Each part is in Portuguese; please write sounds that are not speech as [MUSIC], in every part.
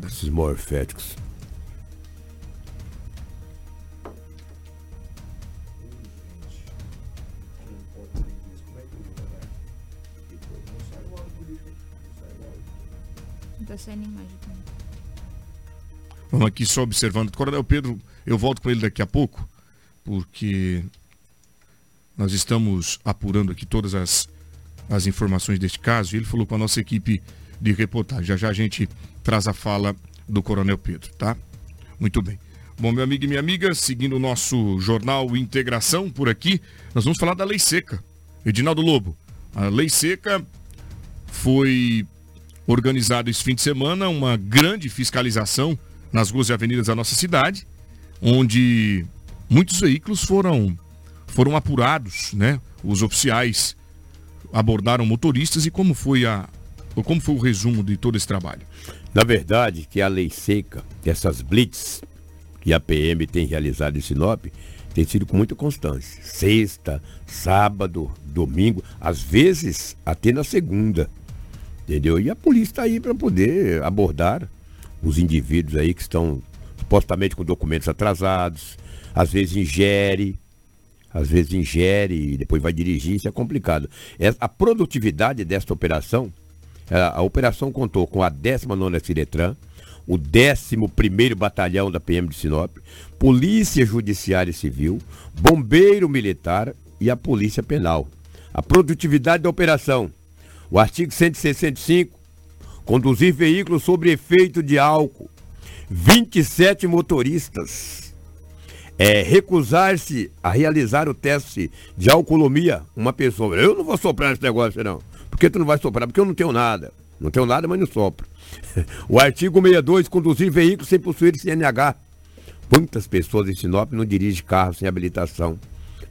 estrada. Esses morféticos. Tá saindo imagem também. Vamos aqui só observando. Coronel Pedro, eu volto com ele daqui a pouco, porque nós estamos apurando aqui todas as, as informações deste caso e ele falou com a nossa equipe de reportagem. Já já a gente traz a fala do Coronel Pedro, tá? Muito bem. Bom, meu amigo e minha amiga, seguindo o nosso jornal Integração por aqui, nós vamos falar da Lei Seca. Edinaldo Lobo, a Lei Seca foi organizada esse fim de semana uma grande fiscalização nas ruas e avenidas da nossa cidade, onde muitos veículos foram foram apurados, né? Os oficiais abordaram motoristas e como foi a como foi o resumo de todo esse trabalho? Na verdade, que a lei seca, essas blitz que a PM tem realizado em Sinop, tem sido com muita constância. Sexta, sábado, domingo, às vezes até na segunda. Entendeu? E a polícia está aí para poder abordar os indivíduos aí que estão supostamente com documentos atrasados, às vezes ingere, às vezes ingere e depois vai dirigir, isso é complicado. A produtividade desta operação, a operação contou com a 19ª Ciretran, o 11º Batalhão da PM de Sinop, Polícia Judiciária Civil, Bombeiro Militar e a Polícia Penal. A produtividade da operação, o artigo 165, conduzir veículo sobre efeito de álcool, 27 motoristas. É, recusar-se a realizar o teste de alcoolomia, uma pessoa. Eu não vou soprar esse negócio, não. Que tu não vai soprar? Porque eu não tenho nada. Não tenho nada, mas não sopro. [LAUGHS] o artigo 62, conduzir veículo sem possuir CNH. Quantas pessoas em Sinop não dirigem carro sem habilitação?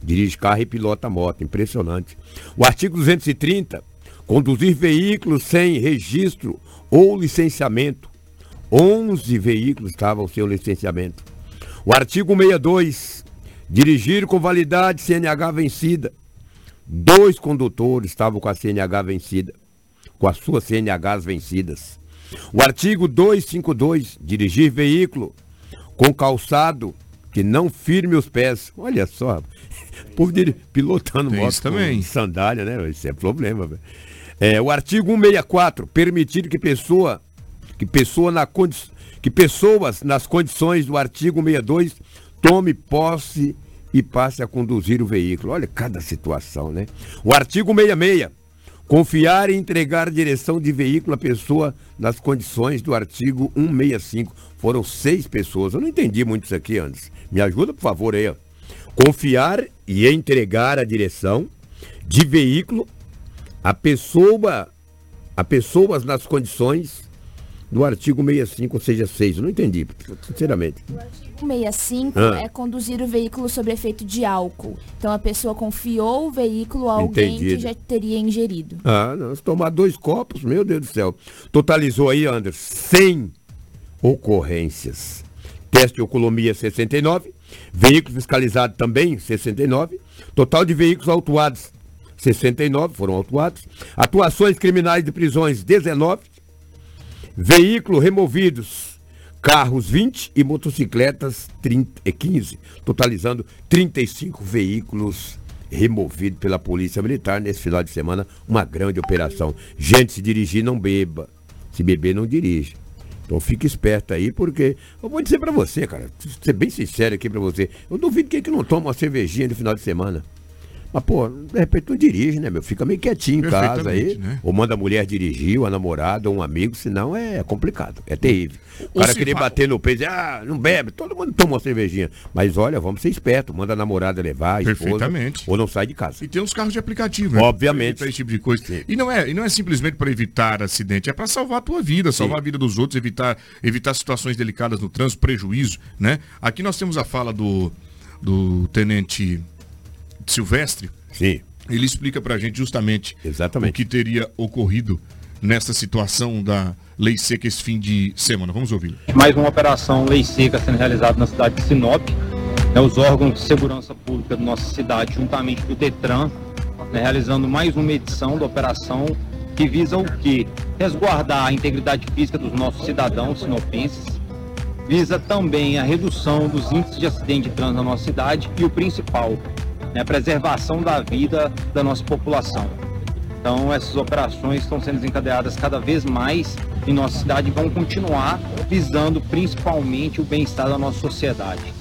Dirige carro e pilota moto. Impressionante. O artigo 230, conduzir veículos sem registro ou licenciamento. 11 veículos estavam sem o licenciamento. O artigo 62, dirigir com validade CNH vencida. Dois condutores estavam com a CNH vencida, com as suas CNHs vencidas. O artigo 252, dirigir veículo com calçado que não firme os pés. Olha só, [LAUGHS] o povo dir... pilotando Tem moto também. com sandália, né? Isso é problema. É, o artigo 164, permitir que pessoa, que pessoa na condi... que pessoas nas condições do artigo 62 tome posse e passe a conduzir o veículo. Olha cada situação, né? O artigo 66, confiar e entregar direção de veículo à pessoa nas condições do artigo 165. Foram seis pessoas. Eu não entendi muito isso aqui antes. Me ajuda, por favor, aí. Confiar e entregar a direção de veículo a pessoa a pessoas nas condições do artigo 65, ou seja, 6. Eu não entendi, sinceramente. O artigo 65 Ah. é conduzir o veículo sob efeito de álcool. Então a pessoa confiou o veículo a alguém Entendido. que já teria ingerido. Ah, não, se tomar dois copos, meu Deus do céu. Totalizou aí, Anderson, 100 ocorrências. Teste de alcoolemia 69, veículo fiscalizado também 69, total de veículos autuados 69 foram autuados, atuações criminais de prisões 19, veículos removidos, carros 20 e motocicletas 30, e 15, totalizando 35 veículos removidos pela Polícia Militar nesse final de semana, uma grande operação. Gente, se dirigir não beba, se beber não dirige. Então fique esperto aí, porque eu vou dizer pra você, cara, ser bem sincero aqui pra você, eu duvido quem que não toma uma cervejinha no final de semana. Mas, pô, de repente não dirige, né, meu? Fica meio quietinho em casa aí. Né? Ou manda a mulher dirigir, ou a namorada, ou um amigo, senão é complicado, é terrível. O cara querer bater no peito, ah, não bebe, todo mundo toma uma cervejinha. Mas olha, vamos ser esperto, manda a namorada levar, a esposa, Perfeitamente. ou não sai de casa. E tem uns carros de aplicativo, né? Obviamente. Esse tipo de coisa. E não é, e não é simplesmente para evitar acidente, é para salvar a tua vida, salvar a vida dos outros, evitar, evitar situações delicadas no trânsito, prejuízo, né? Aqui nós temos a fala do, do tenente Silvestre. Sim, Ele explica pra gente justamente Exatamente. o que teria ocorrido nessa situação da lei seca esse fim de semana. Vamos ouvir. mais uma operação Lei Seca sendo realizada na cidade de Sinop. Né, os órgãos de segurança pública da nossa cidade, juntamente com o Detran, né, realizando mais uma edição da operação que visa o quê? resguardar a integridade física dos nossos cidadãos sinopenses, visa também a redução dos índices de acidente de trânsito na nossa cidade e o principal, né, a preservação da vida da nossa população. Então essas operações estão sendo desencadeadas cada vez mais em nossa cidade e vão continuar visando principalmente o bem-estar da nossa sociedade.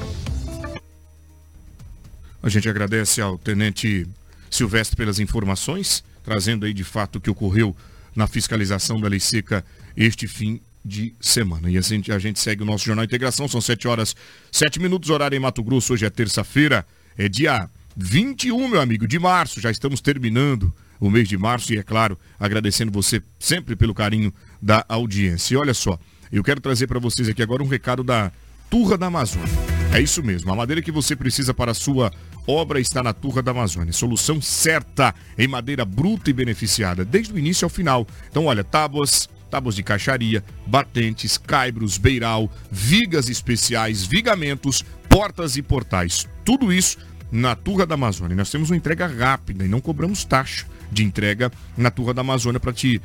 A gente agradece ao Tenente Silvestre pelas informações, trazendo aí de fato o que ocorreu na fiscalização da lei seca este fim de semana. E assim a gente segue o nosso Jornal Integração, são 7 horas 7 minutos, horário em Mato Grosso, hoje é terça-feira, é dia 21, meu amigo, de março, já estamos terminando o mês de março e, é claro, agradecendo você sempre pelo carinho da audiência. E olha só, eu quero trazer para vocês aqui agora um recado da Turra da Amazônia. É isso mesmo, a madeira que você precisa para a sua obra está na Turra da Amazônia. Solução certa em madeira bruta e beneficiada, desde o início ao final. Então, olha, tábuas, tábuas de caixaria, batentes, caibros, beiral, vigas especiais, vigamentos, portas e portais. Tudo isso na Turra da Amazônia. Nós temos uma entrega rápida e não cobramos taxa de entrega na Turra da Amazônia para te,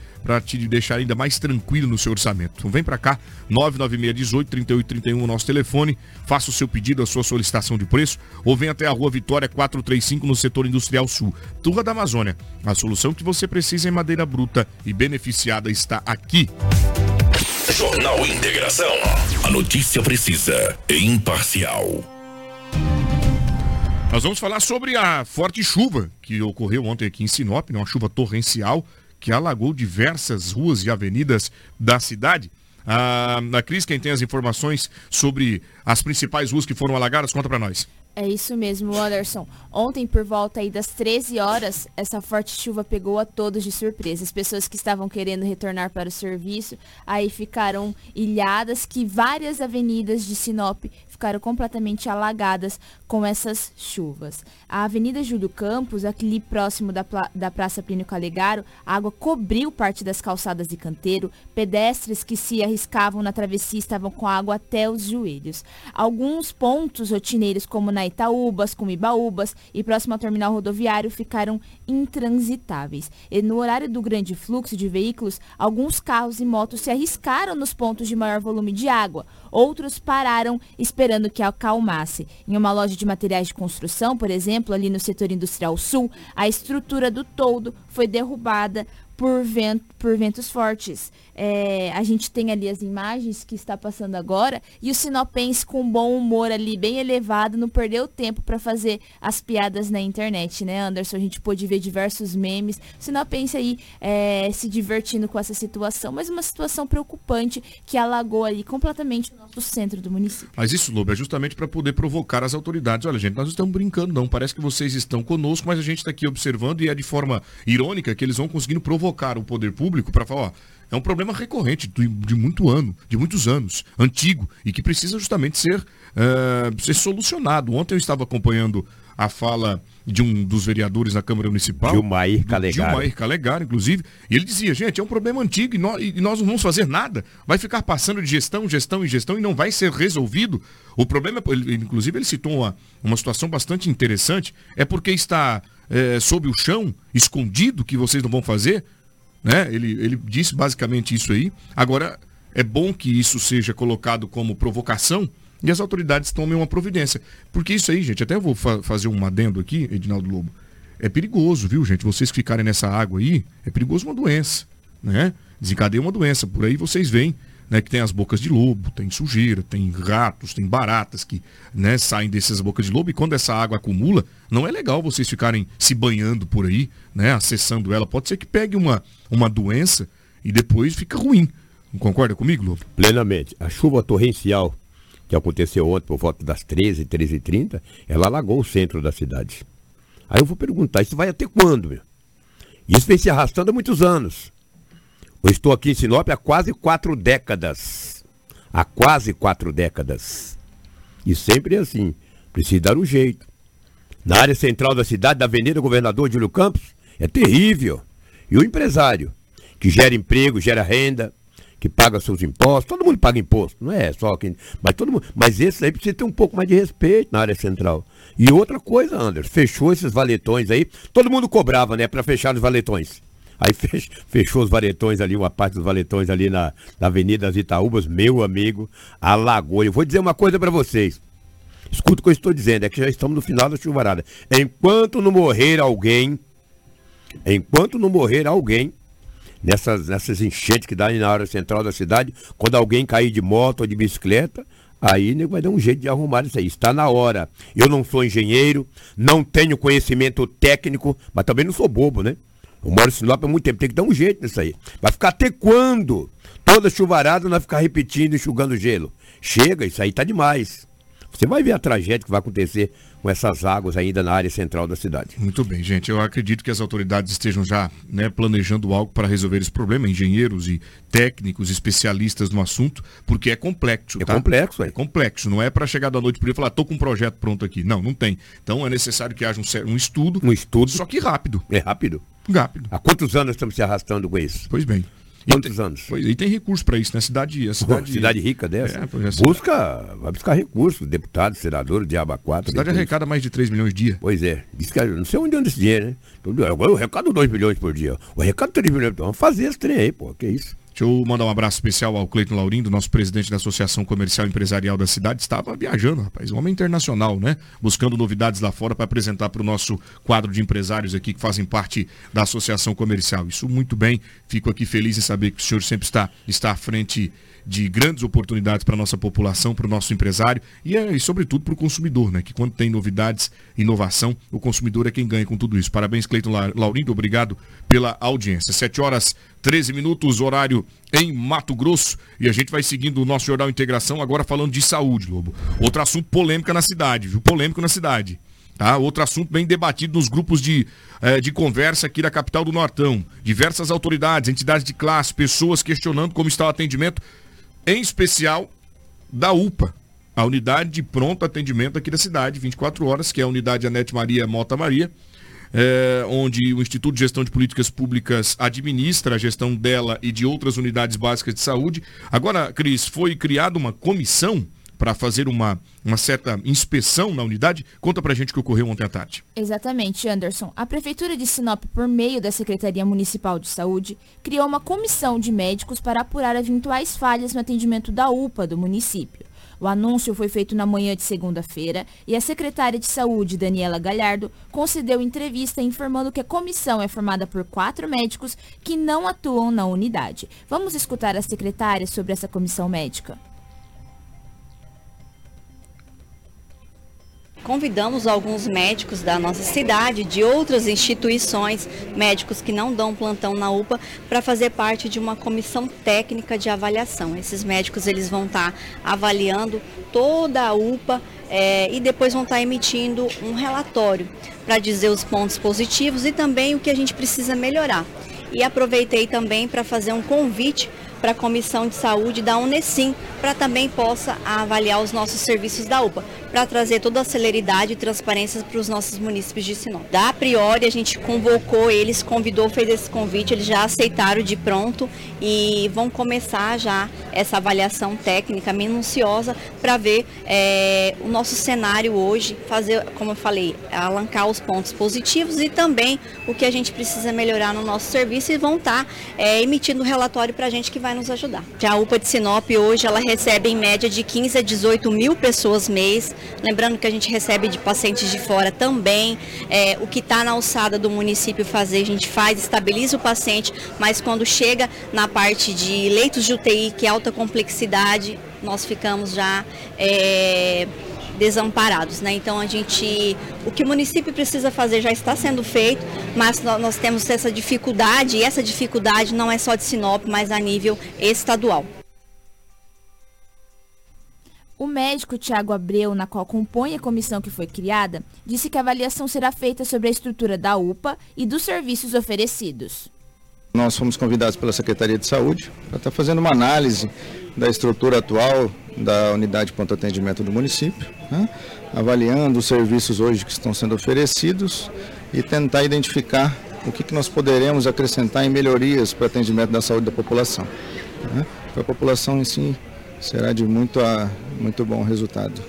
te deixar ainda mais tranquilo no seu orçamento. Então vem para cá, 99618 3831 o nosso telefone, faça o seu pedido, a sua solicitação de preço ou vem até a Rua Vitória 435 no setor industrial sul. Turra da Amazônia, a solução que você precisa em madeira bruta e beneficiada está aqui. Jornal Integração. A notícia precisa e imparcial. Nós vamos falar sobre a forte chuva que ocorreu ontem aqui em Sinop, né? uma chuva torrencial que alagou diversas ruas e avenidas da cidade. A, a Cris, quem tem as informações sobre as principais ruas que foram alagadas, conta para nós. É isso mesmo, Anderson. Ontem, por volta aí das 13 horas, essa forte chuva pegou a todos de surpresa. As pessoas que estavam querendo retornar para o serviço, aí ficaram ilhadas que várias avenidas de Sinop ficaram completamente alagadas com essas chuvas. A Avenida Júlio Campos, aqui próximo da, da Praça Plínio Calegaro, a água cobriu parte das calçadas de canteiro. Pedestres que se arriscavam na travessia estavam com água até os joelhos. Alguns pontos rotineiros, como na Itaúbas, como Ibaúbas e próximo ao terminal rodoviário, ficaram intransitáveis. E no horário do grande fluxo de veículos, alguns carros e motos se arriscaram nos pontos de maior volume de água. Outros pararam esperando que acalmasse. Em uma loja de materiais de construção, por exemplo, ali no setor industrial sul, a estrutura do toldo foi derrubada por, vento, por ventos fortes. É, a gente tem ali as imagens que está passando agora e o sinopense com bom humor ali, bem elevado, não perdeu tempo para fazer as piadas na internet, né, Anderson? A gente pôde ver diversos memes. O sinopense aí é, se divertindo com essa situação, mas uma situação preocupante que alagou ali completamente o nosso centro do município. Mas isso, Lobo, é justamente para poder provocar as autoridades. Olha, gente, nós não estamos brincando, não. Parece que vocês estão conosco, mas a gente está aqui observando e é de forma irônica que eles vão conseguindo provocar o poder público para falar, ó, é um problema recorrente de, de, muito ano, de muitos anos, antigo, e que precisa justamente ser, uh, ser solucionado. Ontem eu estava acompanhando a fala de um dos vereadores na Câmara Municipal. Gilmair Calegaro. Gilmair Calegaro, inclusive. E ele dizia, gente, é um problema antigo e nós, e nós não vamos fazer nada. Vai ficar passando de gestão, gestão e gestão e não vai ser resolvido. O problema, ele, inclusive, ele citou uma, uma situação bastante interessante, é porque está é, sob o chão, escondido, que vocês não vão fazer. Né? Ele, ele disse basicamente isso aí. Agora, é bom que isso seja colocado como provocação e as autoridades tomem uma providência. Porque isso aí, gente, até vou fa fazer um adendo aqui, Edinaldo Lobo. É perigoso, viu, gente? Vocês ficarem nessa água aí, é perigoso uma doença, né? Desencadeia uma doença. Por aí vocês veem né, que tem as bocas de lobo, tem sujeira, tem ratos, tem baratas que né, saem dessas bocas de lobo e quando essa água acumula, não é legal vocês ficarem se banhando por aí, né, acessando ela. Pode ser que pegue uma, uma doença e depois fica ruim. Não concorda comigo, Lobo? Plenamente. A chuva torrencial que aconteceu ontem por volta das 13, 13 e 30, ela alagou o centro da cidade. Aí eu vou perguntar, isso vai até quando, meu? Isso vem se arrastando há muitos anos. Eu estou aqui em Sinop há quase quatro décadas. Há quase quatro décadas. E sempre assim. Precisa dar um jeito. Na área central da cidade, da Avenida Governador Júlio Campos, é terrível. E o empresário, que gera emprego, gera renda, que paga seus impostos, todo mundo paga imposto, não é só quem. Mas todo mundo. Mas esse aí precisa ter um pouco mais de respeito na área central. E outra coisa, Anderson, fechou esses valetões aí. Todo mundo cobrava, né, para fechar os valetões. Aí fechou os valetões ali, uma parte dos valetões ali na, na Avenida das Itaúbas, meu amigo, alagou. Eu vou dizer uma coisa para vocês. Escuta o que eu estou dizendo, é que já estamos no final da chuvarada. Enquanto não morrer alguém, enquanto não morrer alguém, nessas, nessas enchentes que dá na área central da cidade, quando alguém cair de moto ou de bicicleta, aí vai dar um jeito de arrumar isso aí. Está na hora. Eu não sou engenheiro, não tenho conhecimento técnico, mas também não sou bobo, né? Eu moro em Sinop há muito tempo, tem que dar um jeito nisso aí. Vai ficar até quando? Toda chuvarada nós ficar repetindo, enxugando gelo. Chega, isso aí tá demais. Você vai ver a tragédia que vai acontecer com essas águas ainda na área central da cidade. Muito bem, gente. Eu acredito que as autoridades estejam já né, planejando algo para resolver esse problema, engenheiros e técnicos, especialistas no assunto, porque é complexo. É tá? complexo, é. é complexo. Não é para chegar da noite para e falar, tô com um projeto pronto aqui. Não, não tem. Então é necessário que haja um, um estudo. Um estudo. Só que rápido. É rápido. Rápido. Há quantos anos estamos se arrastando com isso? Pois bem. Quantos tem, anos? Pois, e tem recurso para isso, né? Cidade, a cidade, cidade rica dessa. É, é, Busca, vai buscar recursos, deputado, senador, diabo 4. A cidade arrecada mais de 3 milhões dia. Pois é. Diz que, não sei onde anda esse dinheiro, né? Agora eu arrecado 2 milhões por dia. O recado 3 milhões. Então, vamos fazer esse trem aí, pô. Que isso? Deixa eu mandar um abraço especial ao Cleiton Laurindo, nosso presidente da Associação Comercial Empresarial da cidade. Estava viajando, rapaz, um homem internacional, né? Buscando novidades lá fora para apresentar para o nosso quadro de empresários aqui que fazem parte da Associação Comercial. Isso muito bem. Fico aqui feliz em saber que o senhor sempre está, está à frente de grandes oportunidades para a nossa população, para o nosso empresário e, é, e sobretudo, para o consumidor, né? Que quando tem novidades, inovação, o consumidor é quem ganha com tudo isso. Parabéns, Cleiton Laurindo, obrigado pela audiência. 7 horas 13 minutos, horário em Mato Grosso. E a gente vai seguindo o nosso Jornal Integração, agora falando de saúde, Lobo. Outro assunto polêmico na cidade, viu? Polêmico na cidade. Tá? Outro assunto bem debatido nos grupos de, eh, de conversa aqui da capital do Nortão. Diversas autoridades, entidades de classe, pessoas questionando como está o atendimento em especial da UPA, a unidade de pronto atendimento aqui da cidade, 24 horas, que é a unidade Anete Maria Mota Maria, é, onde o Instituto de Gestão de Políticas Públicas administra a gestão dela e de outras unidades básicas de saúde. Agora, Cris, foi criada uma comissão para fazer uma, uma certa inspeção na unidade? Conta para a gente o que ocorreu ontem à tarde. Exatamente, Anderson. A Prefeitura de Sinop, por meio da Secretaria Municipal de Saúde, criou uma comissão de médicos para apurar eventuais falhas no atendimento da UPA do município. O anúncio foi feito na manhã de segunda-feira e a secretária de Saúde, Daniela Galhardo, concedeu entrevista informando que a comissão é formada por quatro médicos que não atuam na unidade. Vamos escutar a secretária sobre essa comissão médica. Convidamos alguns médicos da nossa cidade, de outras instituições, médicos que não dão plantão na UPA, para fazer parte de uma comissão técnica de avaliação. Esses médicos eles vão estar tá avaliando toda a UPA é, e depois vão estar tá emitindo um relatório para dizer os pontos positivos e também o que a gente precisa melhorar. E aproveitei também para fazer um convite para a Comissão de Saúde da Unesim, para também possa avaliar os nossos serviços da UPA, para trazer toda a celeridade e transparência para os nossos municípios de Sinop. Da a priori, a gente convocou eles, convidou, fez esse convite, eles já aceitaram de pronto e vão começar já essa avaliação técnica minuciosa para ver é, o nosso cenário hoje, fazer, como eu falei, alancar os pontos positivos e também o que a gente precisa melhorar no nosso serviço e vão estar tá, é, emitindo relatório para a gente que vai nos ajudar. Já a UPA de Sinop hoje ela recebe em média de 15 a 18 mil pessoas mês. Lembrando que a gente recebe de pacientes de fora também. É, o que está na alçada do município fazer, a gente faz, estabiliza o paciente, mas quando chega na parte de leitos de UTI, que é alta complexidade, nós ficamos já. É, desamparados, né? Então a gente, o que o município precisa fazer já está sendo feito, mas nós temos essa dificuldade e essa dificuldade não é só de Sinop, mas a nível estadual. O médico Tiago Abreu, na qual compõe a comissão que foi criada, disse que a avaliação será feita sobre a estrutura da UPA e dos serviços oferecidos. Nós fomos convidados pela Secretaria de Saúde para estar fazendo uma análise da estrutura atual da unidade de ponto atendimento do município, né? avaliando os serviços hoje que estão sendo oferecidos e tentar identificar o que, que nós poderemos acrescentar em melhorias para o atendimento da saúde da população. Né? Para a população em si será de muito, a, muito bom resultado.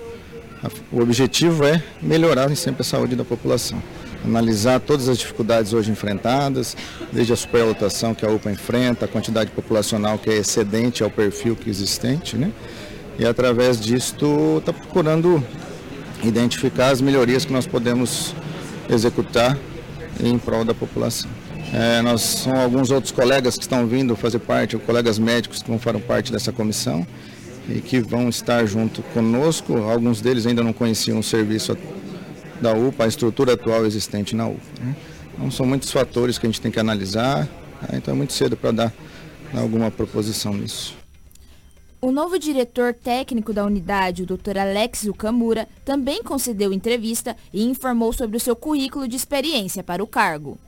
O objetivo é melhorar sempre a saúde da população. Analisar todas as dificuldades hoje enfrentadas, desde a superlotação que a UPA enfrenta, a quantidade populacional que é excedente ao perfil que é existente, né? E através disto está procurando identificar as melhorias que nós podemos executar em prol da população. É, nós são alguns outros colegas que estão vindo fazer parte, colegas médicos que vão fazer parte dessa comissão e que vão estar junto conosco. Alguns deles ainda não conheciam o serviço da UPA, a estrutura atual existente na UPA. Né? Então são muitos fatores que a gente tem que analisar, né? então é muito cedo para dar, dar alguma proposição nisso. O novo diretor técnico da unidade, o Dr. Alex Ukamura, também concedeu entrevista e informou sobre o seu currículo de experiência para o cargo.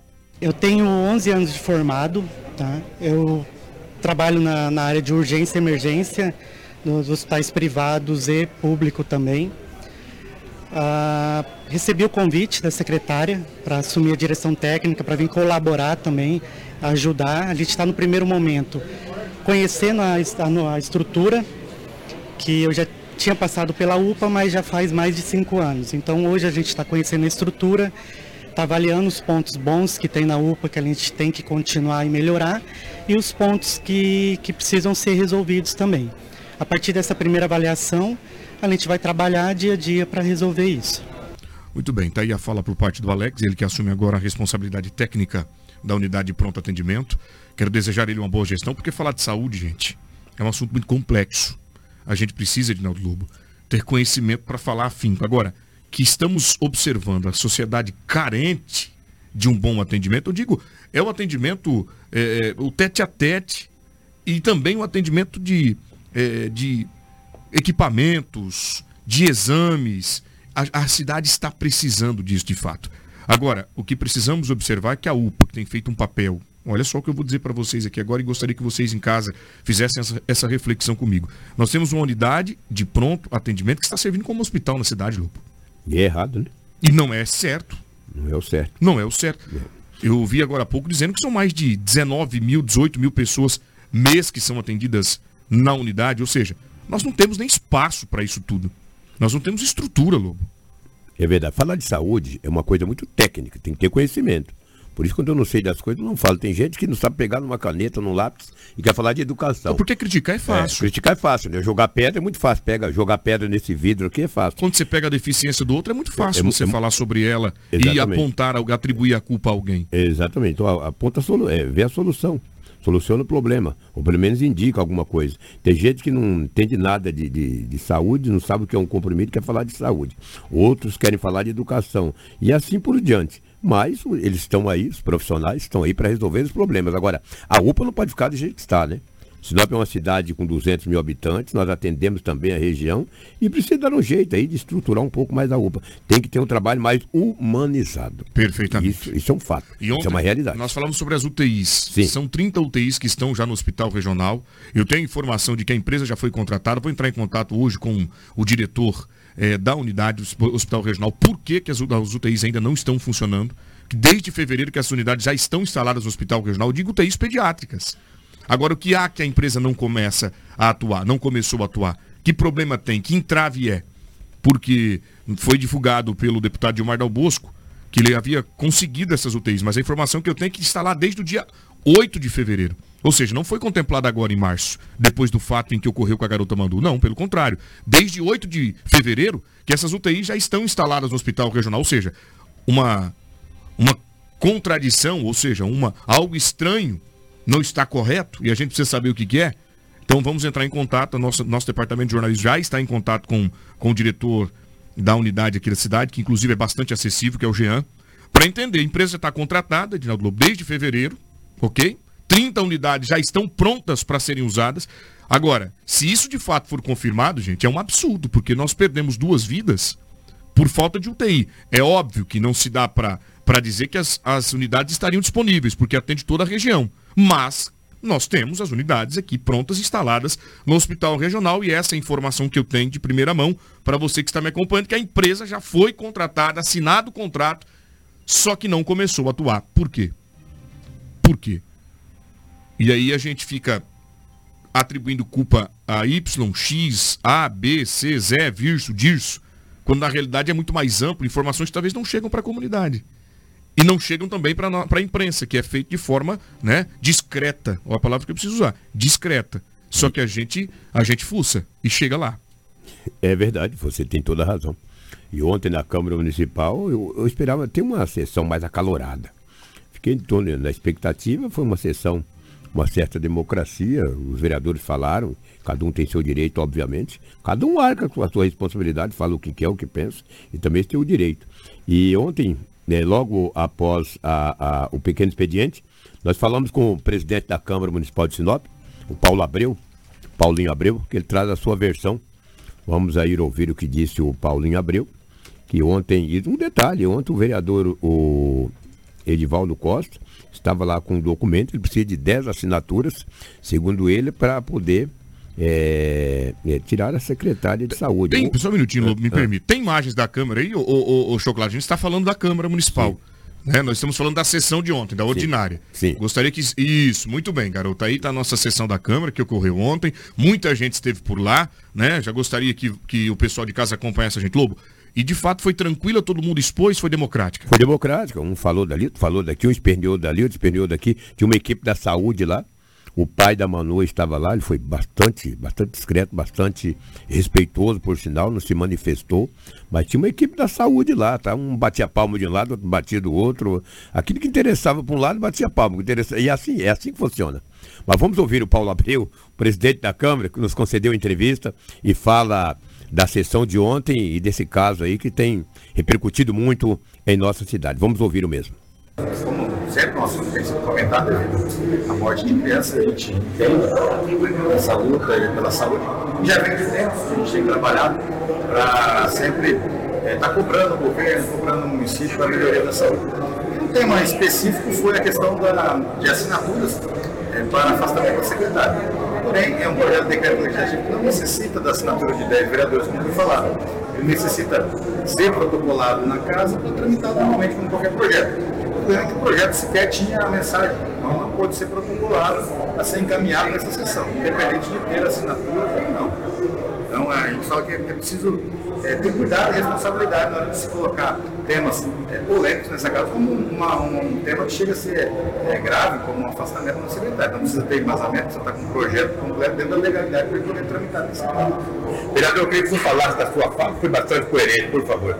Eu tenho 11 anos de formado, tá? Eu trabalho na, na área de urgência e emergência, nos hospitais privados e público também. Ah, recebi o convite da secretária para assumir a direção técnica, para vir colaborar também, ajudar. A gente está no primeiro momento conhecendo a, a, a estrutura, que eu já tinha passado pela UPA, mas já faz mais de cinco anos. Então hoje a gente está conhecendo a estrutura, está avaliando os pontos bons que tem na UPA que a gente tem que continuar e melhorar e os pontos que, que precisam ser resolvidos também. A partir dessa primeira avaliação, a gente vai trabalhar dia a dia para resolver isso. Muito bem, está aí a fala por parte do Alex, ele que assume agora a responsabilidade técnica da unidade de pronto atendimento. Quero desejar ele uma boa gestão, porque falar de saúde, gente, é um assunto muito complexo. A gente precisa, de Naldo Lobo, ter conhecimento para falar afinco. Agora, que estamos observando a sociedade carente de um bom atendimento, eu digo, é o atendimento, é o tete a tete, e também o atendimento de, é, de equipamentos, de exames. A, a cidade está precisando disso de fato. Agora, o que precisamos observar é que a UPA, que tem feito um papel Olha só o que eu vou dizer para vocês aqui agora e gostaria que vocês em casa fizessem essa, essa, reflexão comigo. Nós temos uma unidade de pronto atendimento que está servindo como hospital na cidade, Lupo. E é errado, né? E não é certo. Não é o certo. Não é o certo. Não. Eu vi agora há pouco dizendo que são mais de 19 mil, 18 mil pessoas mês que são atendidas na unidade. Ou seja, nós não temos nem espaço para isso tudo. Nós não temos estrutura, Lobo. É verdade. Falar de saúde é uma coisa muito técnica, tem que ter conhecimento. Por isso, quando eu não sei das coisas, eu não falo. Tem gente que não sabe pegar numa caneta, num lápis e quer falar de educação. Porque criticar é fácil. É, criticar é fácil, né? Jogar pedra é muito fácil. Pega, jogar pedra nesse vidro aqui é fácil. Quando você pega a deficiência do outro, é muito fácil é, é você é, falar sobre ela exatamente. e apontar, atribuir a culpa a alguém. Exatamente. Então, aponta é, vê a solução soluciona o problema, ou pelo menos indica alguma coisa. Tem gente que não entende nada de, de, de, saúde, não sabe o que é um comprimido, quer falar de saúde. Outros querem falar de educação. E assim por diante. Mas eles estão aí, os profissionais estão aí para resolver os problemas. Agora, a UPA não pode ficar do jeito que está, né? Sinop é uma cidade com 200 mil habitantes, nós atendemos também a região e precisa dar um jeito aí de estruturar um pouco mais a UPA. Tem que ter um trabalho mais humanizado. Perfeitamente. Isso, isso é um fato. E ontem, isso é uma realidade. Nós falamos sobre as UTIs. Sim. São 30 UTIs que estão já no hospital regional. Eu tenho informação de que a empresa já foi contratada. Vou entrar em contato hoje com o diretor é, da unidade do Hospital Regional, por que, que as, as UTIs ainda não estão funcionando. Desde fevereiro que as unidades já estão instaladas no Hospital Regional, eu digo UTIs pediátricas. Agora, o que há que a empresa não começa a atuar, não começou a atuar? Que problema tem? Que entrave é? Porque foi divulgado pelo deputado Gilmar Dal Bosco que ele havia conseguido essas UTIs, mas a informação que eu tenho é que está lá desde o dia 8 de fevereiro. Ou seja, não foi contemplada agora em março, depois do fato em que ocorreu com a garota Mandu. Não, pelo contrário. Desde 8 de fevereiro, que essas UTIs já estão instaladas no hospital regional. Ou seja, uma, uma contradição, ou seja, uma, algo estranho não está correto e a gente precisa saber o que, que é. Então vamos entrar em contato. Nosso, nosso departamento de jornalismo já está em contato com, com o diretor da unidade aqui da cidade, que inclusive é bastante acessível, que é o Jean, para entender. A empresa está contratada, Edinaldo Lobo, desde fevereiro, ok? 30 unidades já estão prontas para serem usadas. Agora, se isso de fato for confirmado, gente, é um absurdo, porque nós perdemos duas vidas por falta de UTI. É óbvio que não se dá para dizer que as, as unidades estariam disponíveis, porque atende toda a região. Mas nós temos as unidades aqui prontas, instaladas no hospital regional, e essa é a informação que eu tenho de primeira mão para você que está me acompanhando, que a empresa já foi contratada, assinado o contrato, só que não começou a atuar. Por quê? Por quê? E aí a gente fica atribuindo culpa a Y, X, A, B, C, Zé, Virso, Dirso, quando na realidade é muito mais amplo, informações que talvez não chegam para a comunidade. E não chegam também para a imprensa, que é feito de forma né, discreta. Ou a palavra que eu preciso usar, discreta. Só que a gente, a gente fuça e chega lá. É verdade, você tem toda a razão. E ontem na Câmara Municipal eu, eu esperava ter uma sessão mais acalorada. Fiquei em torno da expectativa, foi uma sessão, uma certa democracia, os vereadores falaram, cada um tem seu direito, obviamente, cada um arca com a sua responsabilidade, fala o que quer, o que pensa, e também tem o direito. E ontem né, logo após a, a, o pequeno expediente, nós falamos com o presidente da Câmara Municipal de Sinop, o Paulo Abreu, Paulinho Abreu, que ele traz a sua versão. Vamos aí ouvir o que disse o Paulinho Abreu, que ontem, e um detalhe, ontem o vereador, o Edivaldo Costa, estava lá com um documento, ele precisa de 10 assinaturas, segundo ele, para poder é, é, tirar a secretária de saúde. Tem, só um minutinho, Lobo, me ah. permite. Tem imagens da Câmara aí, o, o, o Chocolate? A gente está falando da Câmara Municipal. Né? Nós estamos falando da sessão de ontem, da ordinária. Sim. Sim. Gostaria que. Isso, muito bem, garoto. Aí está a nossa sessão da Câmara, que ocorreu ontem. Muita gente esteve por lá, né? Já gostaria que, que o pessoal de casa acompanhasse a gente. Lobo, e de fato foi tranquila, todo mundo expôs, foi democrática. Foi democrática. Um falou dali, outro falou daqui, um esperneou dali, outro esperneou daqui. Tinha uma equipe da saúde lá. O pai da Manu estava lá, ele foi bastante, bastante discreto, bastante respeitoso, por sinal, não se manifestou. Mas tinha uma equipe da saúde lá, tá? Um batia palmo de um lado, outro batia do outro. Aquilo que interessava para um lado, batia palmo. E assim, é assim que funciona. Mas vamos ouvir o Paulo Abreu, presidente da Câmara, que nos concedeu a entrevista e fala da sessão de ontem e desse caso aí que tem repercutido muito em nossa cidade. Vamos ouvir o mesmo. Como sempre, um assunto tem sido comentado, a morte de criança, a gente entende essa luta pela saúde. E já vem de tempo, a gente tem trabalhado para sempre estar é, tá cobrando o governo, cobrando o município para melhoria da saúde. E um tema específico foi a questão da, de assinaturas é, para afastamento da secretária. Porém, é um projeto de decreto legislativo que não necessita da assinatura de 10 vereadores, como foi falado. Ele necessita ser protocolado na casa para tramitar normalmente como qualquer projeto problema é que o projeto sequer tinha a mensagem, então não pôde ser protocolado a ser encaminhado nessa sessão, independente de ter assinatura ou não. Então a gente fala que é preciso é, ter cuidado e responsabilidade na hora de se colocar temas é, polêmicos nessa casa como uma, um, tema que chega a ser é, grave, como um afastamento da secretária. Não precisa ter embasamento, você está com um projeto completo dentro da legalidade para poder tramitar nesse caso. Vereador, eu queria que você falasse da sua fala, foi bastante coerente, por favor.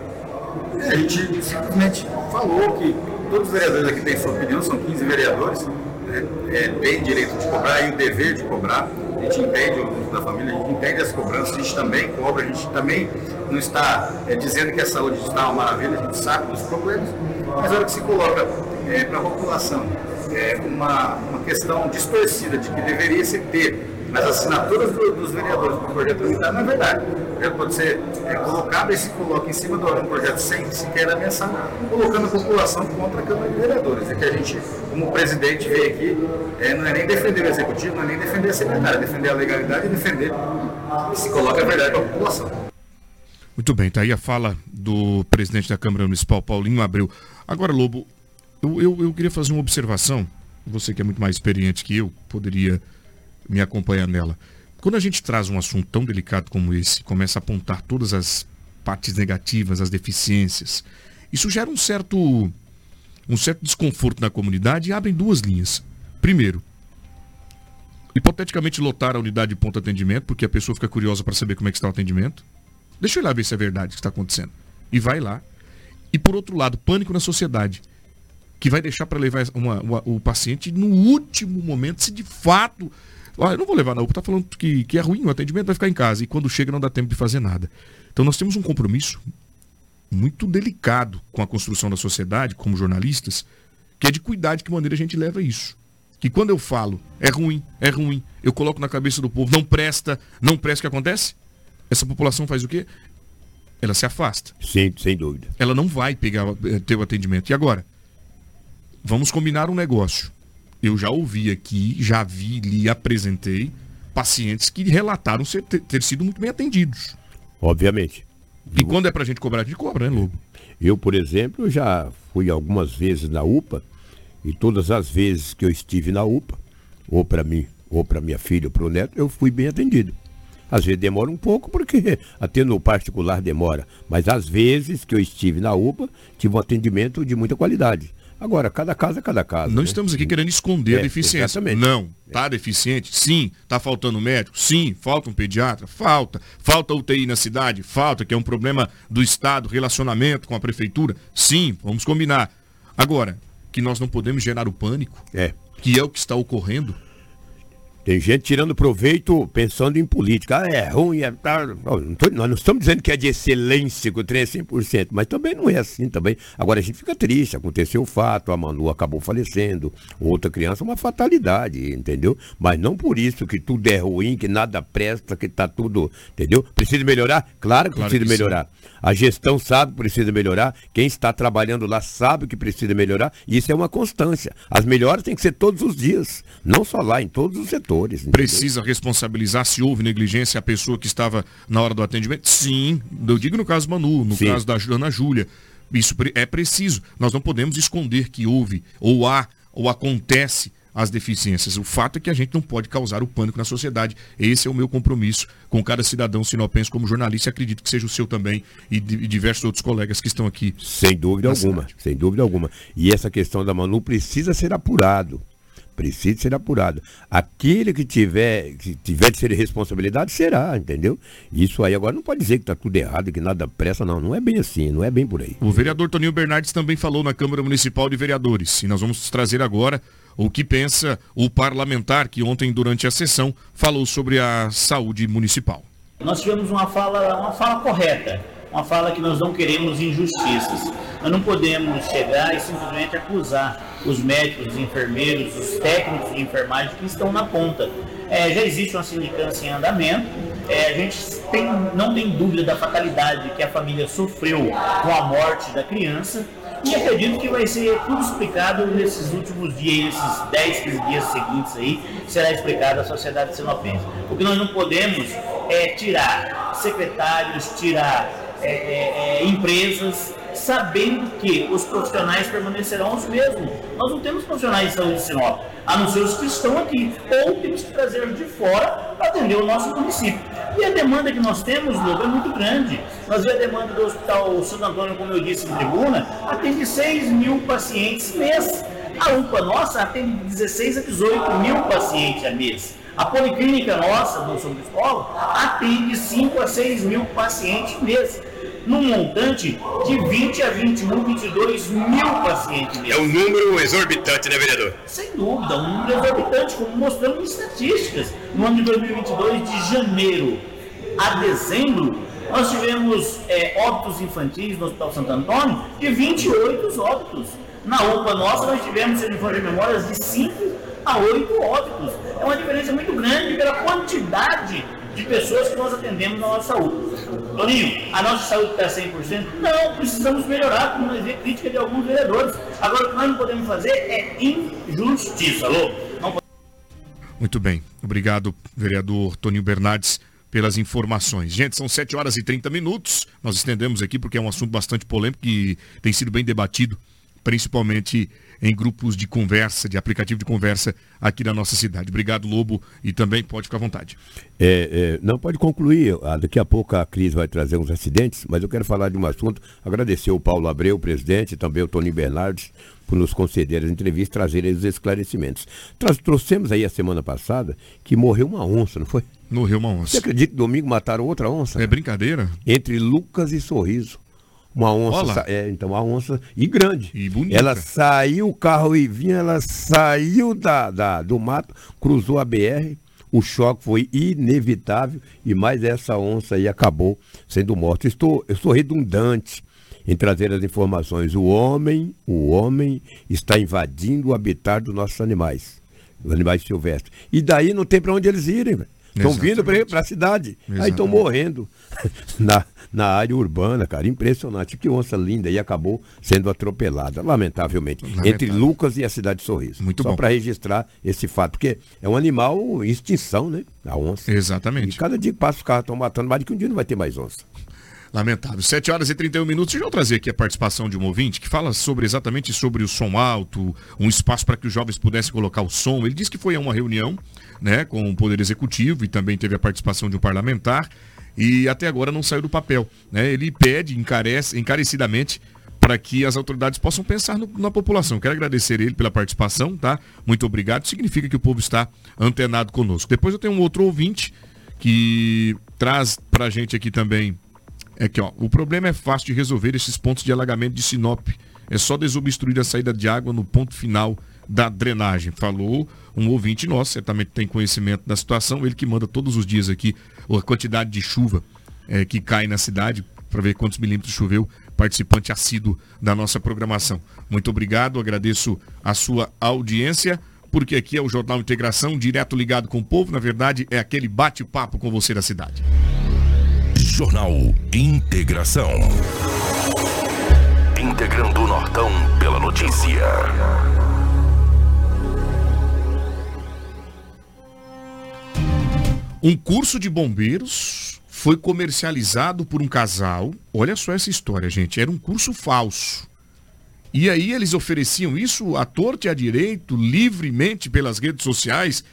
É, a gente simplesmente falou que todos os vereadores aqui têm sua opinião, são 15 vereadores, né, é, têm direito de cobrar e o dever de cobrar. A gente entende o da família, a gente entende as cobranças, a gente também cobra, a gente também não está é, dizendo que a saúde está uma maravilha, a gente sabe dos problemas, mas a hora que se coloca é, para a população é, uma, uma questão distorcida de que deveria se ter as assinaturas do, dos vereadores para o projeto tramitar não é verdade. Projeto pode ser é, colocado se coloca em cima do um projeto sem sequer ameaçar, colocando a população contra a Câmara de Vereadores. É que a gente, como presidente, veio aqui, é, não é nem defender o executivo, não é nem defender a secretária, é defender a legalidade e defender que se coloca a verdade para a população. Muito bem, tá aí a fala do presidente da Câmara Municipal, Paulinho Abreu. Agora, Lobo, eu, eu, eu queria fazer uma observação. Você que é muito mais experiente que eu, poderia me acompanhar nela. Quando a gente traz um assunto tão delicado como esse, começa a apontar todas as partes negativas, as deficiências, isso gera um certo, um certo desconforto na comunidade e abre duas linhas. Primeiro, hipoteticamente lotar a unidade de ponto atendimento, porque a pessoa fica curiosa para saber como é que está o atendimento. Deixa eu ir lá ver se é verdade o que está acontecendo. E vai lá. E por outro lado, pânico na sociedade, que vai deixar para levar uma, uma, o paciente no último momento, se de fato ah, eu não vou levar na UPA, tá falando que, que é ruim, o atendimento vai ficar em casa. E quando chega não dá tempo de fazer nada. Então nós temos um compromisso muito delicado com a construção da sociedade, como jornalistas, que é de cuidar de que maneira a gente leva isso. Que quando eu falo, é ruim, é ruim, eu coloco na cabeça do povo, não presta, não presta, o que acontece? Essa população faz o quê? Ela se afasta. Sim, sem dúvida. Ela não vai pegar eh, ter o atendimento. E agora? Vamos combinar um negócio eu já ouvi aqui, já vi, lhe apresentei pacientes que relataram ser, ter, ter sido muito bem atendidos. Obviamente. E quando é pra gente cobrar, a gente cobra, né, Lobo? Eu, por exemplo, já fui algumas vezes na UPA e todas as vezes que eu estive na UPA, ou para mim, ou para minha filha, ou para o neto, eu fui bem atendido. Às vezes demora um pouco, porque [LAUGHS] até no particular demora. Mas às vezes que eu estive na UPA, tive um atendimento de muita qualidade. Agora, cada caso é cada caso. Não né? estamos aqui querendo esconder É, a deficiência. exatamente. Não. Tá deficiente? Sim. Tá faltando médico? Sim. Falta um pediatra? Falta. Falta UTI na cidade? Falta, que é um problema do Estado, relacionamento com a prefeitura? Sim. Vamos combinar. Agora, que nós não podemos gerar o pânico, É. que é o que está ocorrendo. Tem gente tirando proveito pensando em política. Ah, é ruim, é tal. Nós não estamos dizendo que é de excelência, que o trem é 100%, mas também não é assim também. Agora a gente fica triste, aconteceu o fato, a Manu acabou falecendo, outra criança, uma fatalidade, entendeu? Mas não por isso que tudo é ruim, que nada presta, que tá tudo, entendeu? Precisa melhorar? Claro que Claro precisa que sim. melhorar. A gestão sabe que precisa melhorar, quem está trabalhando lá sabe que precisa melhorar, e isso é uma constância. As melhoras têm que ser todos os dias, não só lá, em todos os setores. Entendeu? Precisa responsabilizar se houve negligência a pessoa que estava na hora do atendimento? Sim. Eu digo no caso Manu, no Sim. caso da Ana Júlia. Isso é preciso. Nós não podemos esconder que houve, ou há, ou acontece as deficiências. O fato é que a gente não pode causar o pânico na sociedade. Esse é o meu compromisso com cada cidadão sinopense como jornalista acredito que seja o seu também e, e diversos outros colegas que estão aqui. Sem dúvida alguma, cidade. sem dúvida alguma. E essa questão da Manu precisa ser apurado. Precisa ser apurado. Aquele que tiver, que tiver de ser responsabilidade, será, entendeu? Isso aí agora não pode dizer que está tudo errado, que nada presta, não. Não é bem assim, não é bem por aí. O vereador Toninho Bernardes também falou na Câmara Municipal de Vereadores. E nós vamos trazer agora o que pensa o parlamentar que ontem, durante a sessão, falou sobre a saúde municipal. Nós tivemos uma fala, uma fala correta, uma fala que nós não queremos injustiças. Nós não podemos chegar e simplesmente acusar os médicos, os enfermeiros, os técnicos de enfermagem que estão na ponta. É, já existe uma sindicância em andamento, é, a gente tem- não tem dúvida da fatalidade que a família sofreu com a morte da criança. E acredito que vai ser tudo explicado nesses últimos dias, esses 10, 15 dias seguintes aí, será explicado à sociedade sinopense. O que nós não podemos é tirar secretários, tirar é, é, é, empresas, sabendo que os profissionais permanecerão os mesmos. Nós não temos profissionais de saúde de Sinop, a não ser os que estão aqui, ou temos que trazer de fora para atender o nosso município. E a demanda que nós temos, Lobo, é muito grande. Nós vemos a demanda do Hospital Santo Antônio, como eu disse em tribuna, atende 6 mil pacientes mês. A UPA nossa atende 16 a 18 mil pacientes a mês. A policlínica nossa, do São Cristóvão, atende 5 a 6 mil pacientes mês. Num montante de 20 a 21, 22 mil pacientes mês. um número exorbitante, né, vereador? Sem dúvida, um número exorbitante, como mostramos em estatísticas. No ano de 2022, de janeiro a dezembro, nós tivemos é, óbitos infantis no Hospital Santo Antônio de 28 óbitos. Na UPA nossa, nós tivemos, se não for de memórias, de 5 a 8 óbitos. É uma diferença muito grande pela quantidade de pessoas que nós atendemos na nossa saúde. Toninho, a nossa saúde está 100%? Não, precisamos melhorar, como nós vemos crítica de alguns vereadores. Agora, o que nós não podemos fazer é injustiça, alô? Muito bem. Obrigado, vereador Toninho Bernardes, pelas informações. Gente, são 7 horas e 30 minutos. Nós estendemos aqui porque é um assunto bastante polêmico e tem sido bem debatido, principalmente em grupos de conversa, de aplicativo de conversa aqui na nossa cidade. Obrigado, Lobo, e também pode ficar à vontade. É, é, não, pode concluir. Ah, Daqui a pouco a Cris vai trazer uns acidentes, mas eu quero falar de um assunto. Agradecer o Paulo Abreu, o presidente, e também o Tony Bernardes, por nos conceder as entrevistas, trazerem os esclarecimentos. Traz, trouxemos aí a semana passada que morreu uma onça, não foi? Morreu uma Você onça. acredita que domingo mataram outra onça? É brincadeira? Entre Lucas e Sorriso. Uma onça, é, então uma onça e grande. E bonita. Ela saiu, o carro e vinha, ela saiu da, da- do mato, cruzou a BR, o choque foi inevitável e mais essa onça aí acabou sendo morta. Estou, eu sou redundante em trazer as informações. O homem, o homem está invadindo o habitat dos nossos animais, os animais silvestres. E daí não tem para onde eles irem, velho. Estão vindo para a cidade. Aí Exatamente. estão morrendo [LAUGHS] na, na área urbana, cara. Impressionante. Que onça linda e acabou sendo atropelada, lamentavelmente. Lamentável. Entre Lucas e a cidade de Sorriso. Muito Só para registrar esse fato, porque é um animal em extinção, né? A onça. E Exatamente. cada dia que passa os carros estão matando, mais de que um dia não vai ter mais onça. Lamentável. 7 horas e 31 minutos. Deixa eu trazer aqui a participação de um ouvinte que fala sobre exatamente sobre o som alto, um espaço para que os jovens pudessem colocar o som. Ele disse que foi a uma reunião né, com o Poder Executivo e também teve a participação de um parlamentar e até agora não saiu do papel. Né? Ele pede encarece, encarecidamente para que as autoridades possam pensar no, na população. Quero agradecer ele pela participação, tá? Muito obrigado. Significa que o povo está antenado conosco. Depois eu tenho um outro ouvinte que traz para a gente aqui também. É que, ó, o problema é fácil de resolver esses pontos de alagamento de Sinop. É só desobstruir a saída de água no ponto final da drenagem. Falou um ouvinte nosso, certamente tem conhecimento da situação, ele que manda todos os dias aqui a quantidade de chuva é, que cai na cidade, para ver quantos milímetros choveu, participante assíduo da nossa programação. Muito obrigado, agradeço a sua audiência, porque aqui é o Jornal Integração, direto ligado com o povo, na verdade é aquele bate-papo com você da cidade. Jornal Integração. Integrando o Nortão pela notícia. Um curso de bombeiros foi comercializado por um casal. Olha só essa história, gente. Era um curso falso. E aí eles ofereciam isso à torta e à direito, livremente pelas redes sociais.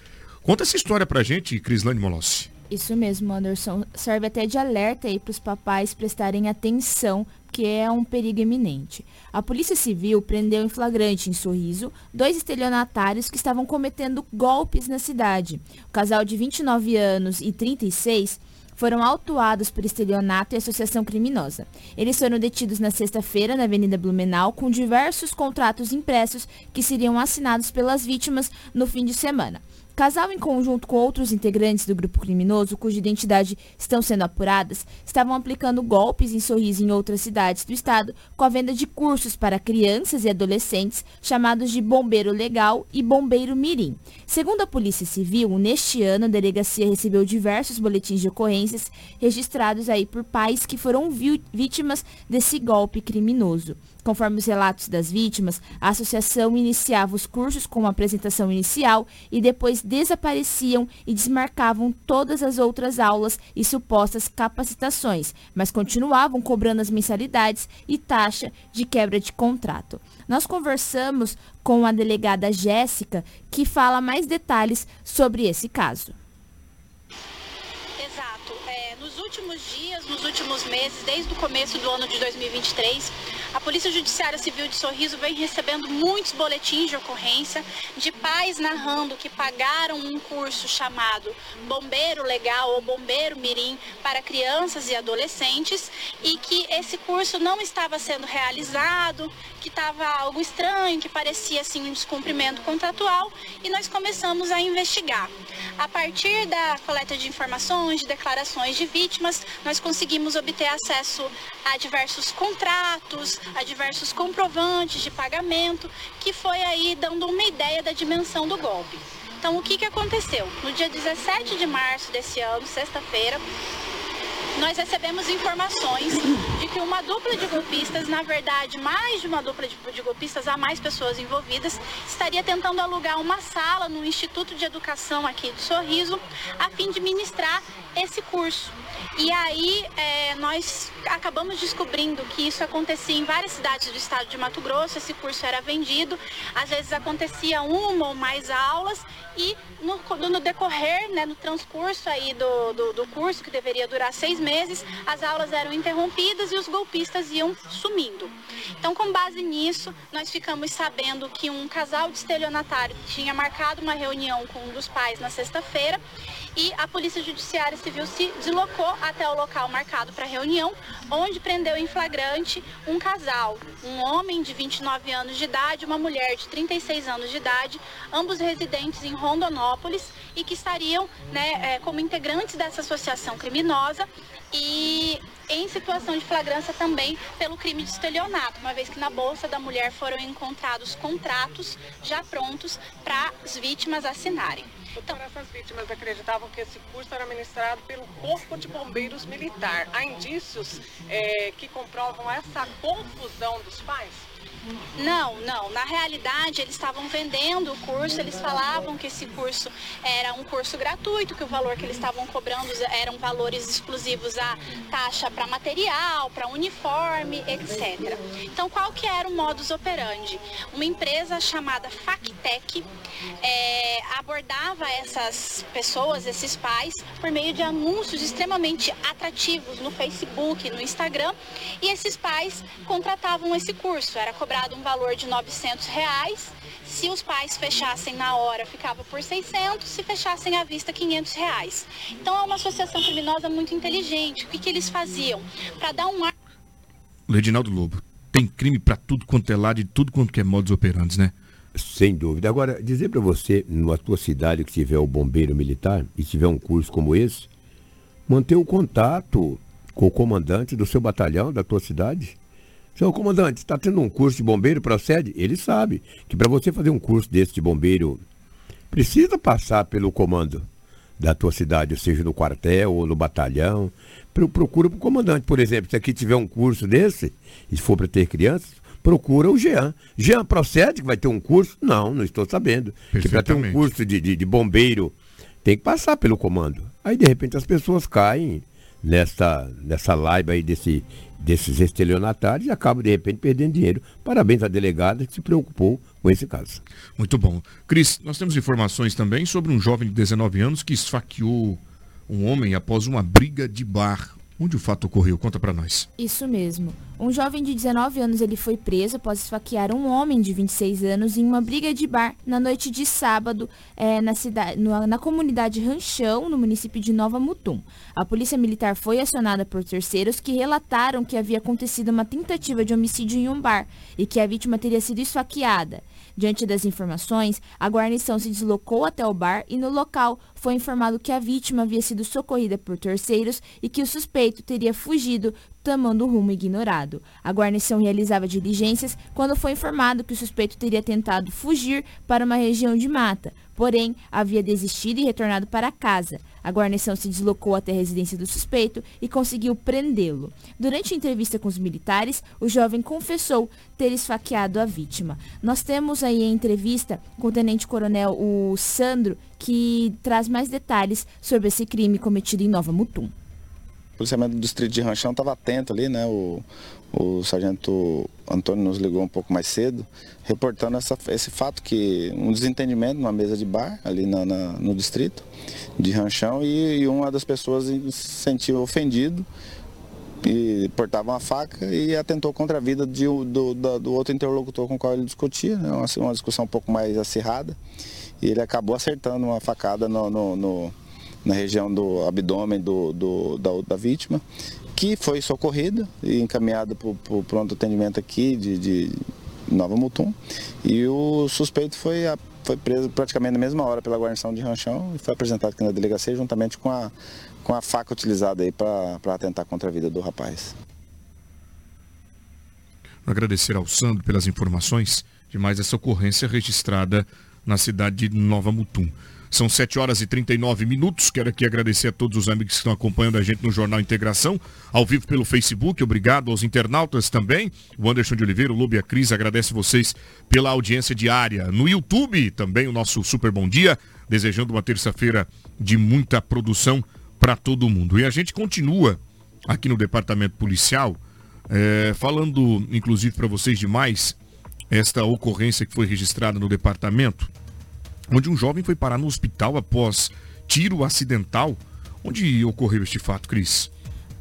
Conta essa história pra gente, Crislane Molossi. Isso mesmo, Anderson. Serve até de alerta aí para os papais prestarem atenção, que é um perigo iminente. A Polícia Civil prendeu em flagrante em Sorriso dois estelionatários que estavam cometendo golpes na cidade. O casal de 29 anos e 36 foram autuados por estelionato e associação criminosa. Eles foram detidos na sexta-feira na Avenida Blumenau com diversos contratos impressos que seriam assinados pelas vítimas no fim de semana. Casal, em conjunto com outros integrantes do grupo criminoso, cuja identidade estão sendo apuradas, estavam aplicando golpes em Sorriso em outras cidades do estado com a venda de cursos para crianças e adolescentes chamados de Bombeiro Legal e Bombeiro Mirim. Segundo a Polícia Civil, neste ano a delegacia recebeu diversos boletins de ocorrências registrados aí por pais que foram vítimas desse golpe criminoso. Conforme os relatos das vítimas, a associação iniciava os cursos com uma apresentação inicial e depois desapareciam e desmarcavam todas as outras aulas e supostas capacitações, mas continuavam cobrando as mensalidades e taxa de quebra de contrato. Nós conversamos com a delegada Jéssica, que fala mais detalhes sobre esse caso. Exato. É, nos últimos dias, nos últimos meses, desde o começo do ano de 2023, a Polícia Judiciária Civil de Sorriso vem recebendo muitos boletins de ocorrência de pais narrando que pagaram um curso chamado Bombeiro Legal ou Bombeiro Mirim para crianças e adolescentes e que esse curso não estava sendo realizado, que estava algo estranho, que parecia assim um descumprimento contratual e nós começamos a investigar. A partir da coleta de informações, de declarações de vítimas, nós conseguimos obter acesso a diversos contratos, a diversos comprovantes de pagamento, que foi aí dando uma ideia da dimensão do golpe. Então, o que, que aconteceu? No dia 17 de março desse ano, sexta-feira, nós recebemos informações de que uma dupla de golpistas, na verdade, mais de uma dupla de, de, golpistas, há mais pessoas envolvidas, estaria tentando alugar uma sala no Instituto de Educação aqui do Sorriso, a fim de ministrar esse curso. E aí é, nós acabamos descobrindo que isso acontecia em várias cidades do estado de Mato Grosso, esse curso era vendido, às vezes acontecia uma ou mais aulas e no, no decorrer, né, no transcurso aí do, do, do curso, que deveria durar seis meses, as aulas eram interrompidas e os golpistas iam sumindo. Então, com base nisso, nós ficamos sabendo que um casal de estelionatário tinha marcado uma reunião com um dos pais na sexta-feira e a Polícia Judiciária Civil se deslocou até o local marcado para a reunião, onde prendeu em flagrante um casal, um homem de 29 anos de idade uma mulher de 36 anos de idade, ambos residentes em Rondonópolis e que estariam né, é, como integrantes dessa associação criminosa e em situação de flagrância também pelo crime de estelionato, uma vez que na bolsa da mulher foram encontrados contratos já prontos para as vítimas assinarem. Então, essas vítimas acreditavam que esse curso era ministrado pelo Corpo de Bombeiros Militar. Há indícios é, que comprovam essa confusão dos pais? Não, não. Na realidade, eles estavam vendendo o curso, eles falavam que esse curso era um curso gratuito, que o valor que eles estavam cobrando eram valores exclusivos à taxa para material, para uniforme, etc. Então, qual que era o modus operandi? Uma empresa chamada Factec é, abordava essas pessoas, esses pais, por meio de anúncios extremamente atrativos no Facebook, no Instagram, e esses pais contratavam esse curso. Era cobrado um valor de 900 reais. Se os pais fechassem na hora, ficava por 600. Se fechassem à vista, 500 reais. Então é uma associação criminosa muito inteligente. O que, que eles faziam? Para dar um ar... Ledinaldo Lobo, tem crime para tudo quanto é lado e tudo quanto é modus operandi, né? Sem dúvida. Agora, dizer para você, na tua cidade que tiver o bombeiro militar e tiver um curso como esse, manter o contato com o comandante do seu batalhão, da tua cidade. Seu comandante, está tendo um curso de bombeiro, procede? Ele sabe que para você fazer um curso desse de bombeiro, precisa passar pelo comando da tua cidade, seja no quartel ou no batalhão. Procura para o comandante. Por exemplo, se aqui tiver um curso desse, e for para ter crianças, procura o Jean. Jean, procede que vai ter um curso? Não, não estou sabendo. Que para ter um curso de, de, de bombeiro, tem que passar pelo comando. Aí, de repente, as pessoas caem nessa, nessa live aí desse desses estelionatários e acaba, de repente, perdendo dinheiro. Parabéns à delegada que se preocupou com esse caso. Muito bom. Cris, nós temos informações também sobre um jovem de 19 anos que esfaqueou um homem após uma briga de bar. Onde o fato ocorreu? Conta para nós. Isso mesmo. Um jovem de 19 anos ele foi preso após esfaquear um homem de 26 anos em uma briga de bar na noite de sábado é, na, cidade, no, na comunidade Ranchão, no município de Nova Mutum. A polícia militar foi acionada por terceiros que relataram que havia acontecido uma tentativa de homicídio em um bar e que a vítima teria sido esfaqueada. Diante das informações, a guarnição se deslocou até o bar e no local foi informado que a vítima havia sido socorrida por terceiros e que o suspeito teria fugido tomando o rumo ignorado. A guarnição realizava diligências quando foi informado que o suspeito teria tentado fugir para uma região de mata, porém havia desistido e retornado para casa. A guarnição se deslocou até a residência do suspeito e conseguiu prendê-lo. Durante a entrevista com os militares, o jovem confessou ter esfaqueado a vítima. Nós temos aí a entrevista com o tenente-coronel o Sandro, que traz mais detalhes sobre esse crime cometido em Nova Mutum. O policiamento do distrito de Ranchão estava atento ali, né? O, o sargento Antônio nos ligou um pouco mais cedo, reportando essa, esse fato que um desentendimento numa mesa de bar ali na, na, no distrito de Ranchão e, e, uma das pessoas se sentiu ofendido e portava uma faca e atentou contra a vida de, do, do, do, outro interlocutor com o qual ele discutia, né? uma, uma discussão um pouco mais acirrada e ele acabou acertando uma facada no, no, no na região do abdômen do, do da, da, vítima, que foi socorrida e encaminhada para o pronto atendimento aqui de, de Nova Mutum. E o suspeito foi, foi preso praticamente na mesma hora pela guarnição de Ranchão e foi apresentado aqui na delegacia juntamente com a, com a faca utilizada aí para atentar contra a vida do rapaz. Agradecer ao Sandro pelas informações de mais essa ocorrência registrada na cidade de Nova Mutum. São 7 horas e 39 minutos. Quero aqui agradecer a todos os amigos que estão acompanhando a gente no Jornal Integração, ao vivo pelo Facebook. Obrigado aos internautas também. O Anderson de Oliveira, o Lobo e a Cris, agradece vocês pela audiência diária. No YouTube, também o nosso super bom dia, desejando uma terça-feira de muita produção para todo mundo. E a gente continua aqui no Departamento Policial, é, falando inclusive para vocês de mais esta ocorrência que foi registrada no departamento onde um jovem foi parar no hospital após tiro acidental. Onde ocorreu este fato, Cris?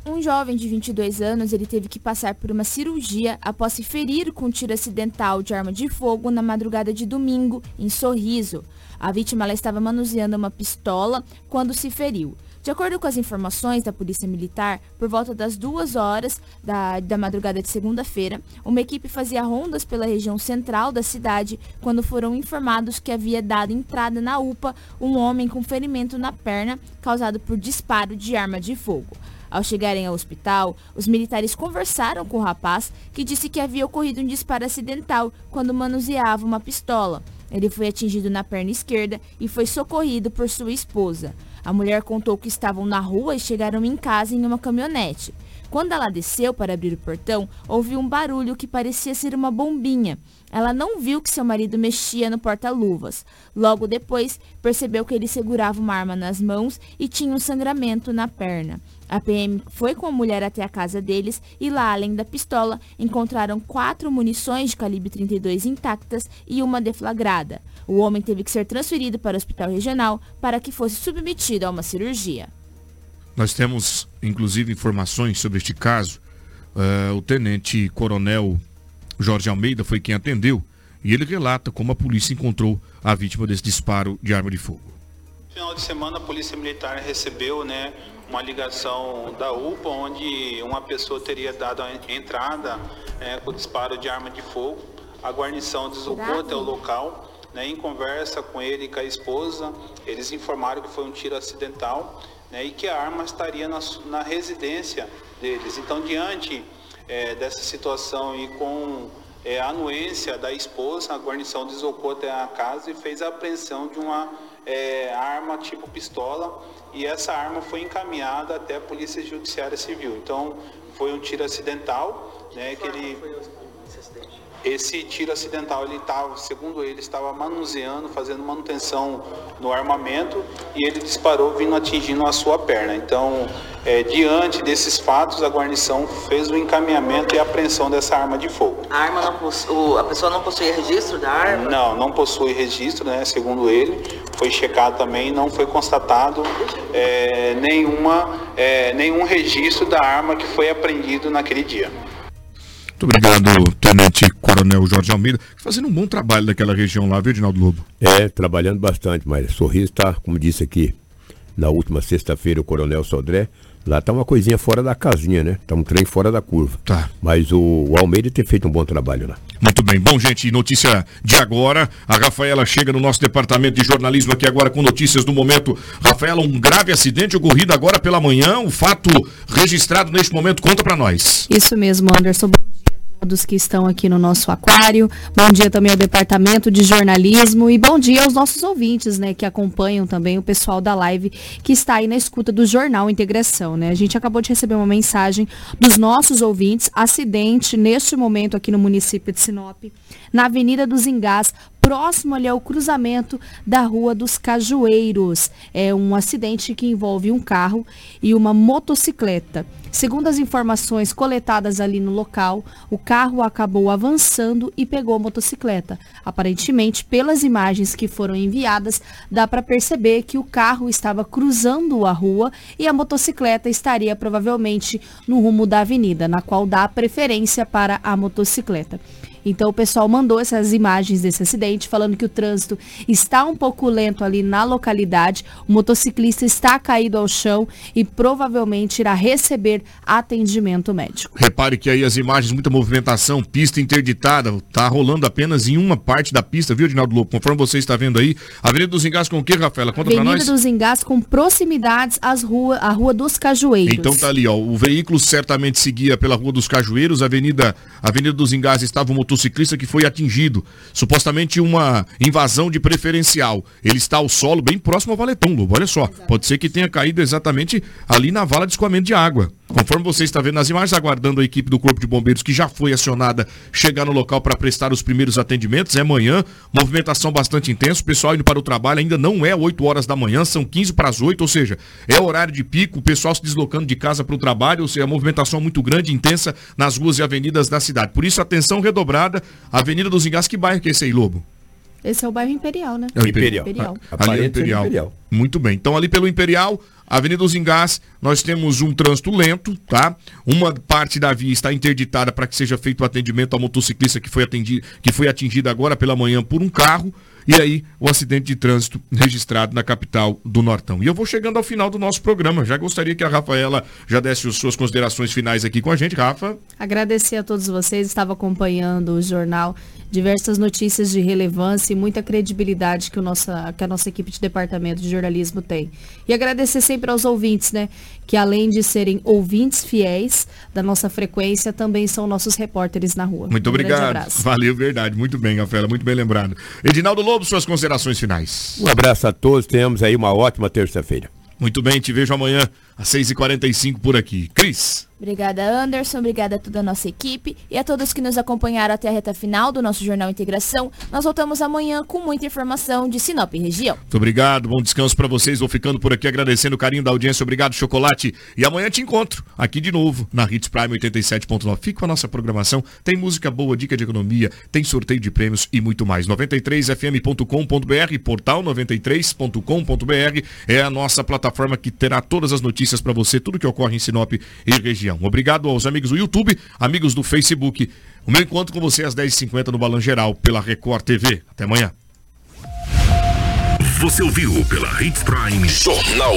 Um jovem de 22 anos, ele teve que passar por uma cirurgia após se ferir com um tiro acidental de arma de fogo na madrugada de domingo, em Sorriso. A vítima estava manuseando uma pistola quando se feriu. De acordo com as informações da Polícia Militar, por volta das duas horas da, da madrugada de segunda-feira, uma equipe fazia rondas pela região central da cidade quando foram informados que havia dado entrada na UPA um homem com ferimento na perna causado por disparo de arma de fogo. Ao chegarem ao hospital, os militares conversaram com o rapaz, que disse que havia ocorrido um disparo acidental quando manuseava uma pistola. Ele foi atingido na perna esquerda e foi socorrido por sua esposa. A mulher contou que estavam na rua e chegaram em casa em uma caminhonete. Quando ela desceu para abrir o portão, ouviu um barulho que parecia ser uma bombinha. Ela não viu que seu marido mexia no porta-luvas. Logo depois, percebeu que ele segurava uma arma nas mãos e tinha um sangramento na perna. A PM foi com a mulher até a casa deles e lá, além da pistola, encontraram quatro munições de calibre 32 intactas e uma deflagrada. O homem teve que ser transferido para o hospital regional para que fosse submetido a uma cirurgia. Nós temos, inclusive, informações sobre este caso. Uh, o tenente coronel Jorge Almeida foi quem atendeu e ele relata como a polícia encontrou a vítima desse disparo de arma de fogo. No final de semana, a Polícia Militar recebeu né, uma ligação da UPA, onde uma pessoa teria dado a entrada é, com disparo de arma de fogo. A guarnição deslocou até o local. Né, em conversa com ele e com a esposa, eles informaram que foi um tiro acidental né, e que a arma estaria na, na residência deles. Então, diante é, dessa situação e com é, a anuência da esposa, a guarnição deslocou até a casa e fez a apreensão de uma é, arma tipo pistola e essa arma foi encaminhada até a Polícia Judiciária Civil. Então foi um tiro acidental, né, que ele esse tiro acidental, ele estava, segundo ele, estava manuseando, fazendo manutenção no armamento e ele disparou vindo atingindo a sua perna. Então, é, diante desses fatos, a guarnição fez o encaminhamento e a apreensão dessa arma de fogo. A arma não possui, a pessoa não possui registro da arma? Não, não possui registro, né? Segundo ele, foi checado também, não foi constatado é, nenhuma, é, nenhum registro da arma que foi apreendido naquele dia. Muito obrigado, Tenente Coronel Jorge Almeida, fazendo um bom trabalho naquela região lá, viu, Edinaldo Lobo? É, trabalhando bastante, mas Sorriso está, como disse aqui, na última sexta-feira o Coronel Sodré, lá está uma coisinha fora da casinha, né? Está um trem fora da curva. Tá. Mas o, o Almeida tem feito um bom trabalho lá. Muito bem. Bom, gente, notícia de agora. A Rafaela chega no nosso departamento de jornalismo aqui agora com notícias do momento. Rafaela, um grave acidente ocorrido agora pela manhã. O fato registrado neste momento, conta para nós. Isso mesmo, Anderson todos que estão aqui no nosso aquário. Bom dia também ao departamento de jornalismo e bom dia aos nossos ouvintes, né, que acompanham também o pessoal da live que está aí na escuta do Jornal Integração, né? A gente acabou de receber uma mensagem dos nossos ouvintes, acidente neste momento aqui no município de Sinop, na Avenida dos Engás, próximo ali ao cruzamento da Rua dos Cajueiros. É um acidente que envolve um carro e uma motocicleta. Segundo as informações coletadas ali no local, o carro acabou avançando e pegou a motocicleta. Aparentemente, pelas imagens que foram enviadas, dá para perceber que o carro estava cruzando a rua e a motocicleta estaria provavelmente no rumo da avenida, na qual dá preferência para a motocicleta. Então o pessoal mandou essas imagens desse acidente, falando que o trânsito está um pouco lento ali na localidade. O motociclista está caído ao chão e provavelmente irá receber atendimento médico. Repare que aí as imagens, muita movimentação, pista interditada, tá rolando apenas em uma parte da pista, viu, Dinaldo Lobo? Conforme você está vendo aí, Avenida dos Engás com o que, Rafaela? Conta Avenida pra nós. Avenida dos Engás com proximidades às rua, à Rua dos Cajueiros. Então tá ali, ó, o veículo certamente seguia pela Rua dos Cajueiros, Avenida, Avenida dos Engás estava o motociclista que foi atingido. Supostamente uma invasão de preferencial. Ele está ao solo bem próximo ao valetão, Lobo. Olha só. Pode ser que tenha caído exatamente ali na vala de escoamento de água. Conforme você está vendo nas imagens, aguardando a equipe do Corpo de Bombeiros, que já foi acionada, chegar no local para prestar os primeiros atendimentos. É amanhã, movimentação bastante intensa. O pessoal indo para o trabalho ainda não é 8 horas da manhã, são 15 para as 8, ou seja, é horário de pico, o pessoal se deslocando de casa para o trabalho, ou seja, a movimentação muito grande intensa nas ruas e avenidas da cidade. Por isso, atenção redobrada, Avenida dos Engás, que bairro que é esse aí, Lobo? Esse é o bairro Imperial, né? É o Imperial. Imperial. Ali é o Imperial. Imperial. Muito bem. Então, ali pelo Imperial, Avenida dos Engás, nós temos um trânsito lento, tá? Uma parte da via está interditada para que seja feito o atendimento ao motociclista que foi, atendido, que foi atingido agora pela manhã por um carro. E aí, o acidente de trânsito registrado na capital do Nortão. E eu vou chegando ao final do nosso programa. Já gostaria que a Rafaela já desse as suas considerações finais aqui com a gente, Rafa. Agradecer a todos vocês, estava acompanhando o jornal, diversas notícias de relevância e muita credibilidade que, o nossa, que a nossa equipe de departamento de jornalismo tem. E agradecer sempre aos ouvintes, né? Que além de serem ouvintes fiéis da nossa frequência, também são nossos repórteres na rua. Muito um obrigado. Valeu, verdade. Muito bem, Rafaela, muito bem lembrado. Edinaldo Lobo, suas considerações finais. Um abraço a todos, tenhamos aí uma ótima terça-feira. Muito bem, te vejo amanhã às 6h45 por aqui. Cris. Obrigada, Anderson. Obrigada a toda a nossa equipe e a todos que nos acompanharam até a reta final do nosso Jornal Integração. Nós voltamos amanhã com muita informação de Sinop e região. Muito obrigado, bom descanso para vocês. Vou ficando por aqui agradecendo o carinho da audiência. Obrigado, Chocolate. E amanhã te encontro aqui de novo na Hits Prime 87.9. Fica com a nossa programação. Tem música boa, dica de economia, tem sorteio de prêmios e muito mais. 93fm.com.br, portal 93.com.br é a nossa plataforma que terá todas as notícias para você, tudo que ocorre em Sinop e região. Obrigado aos amigos do YouTube, amigos do Facebook. O meu encontro com você às 10h50 no Balão Geral pela Record TV. Até amanhã. Você ouviu pela Hits Prime Jornal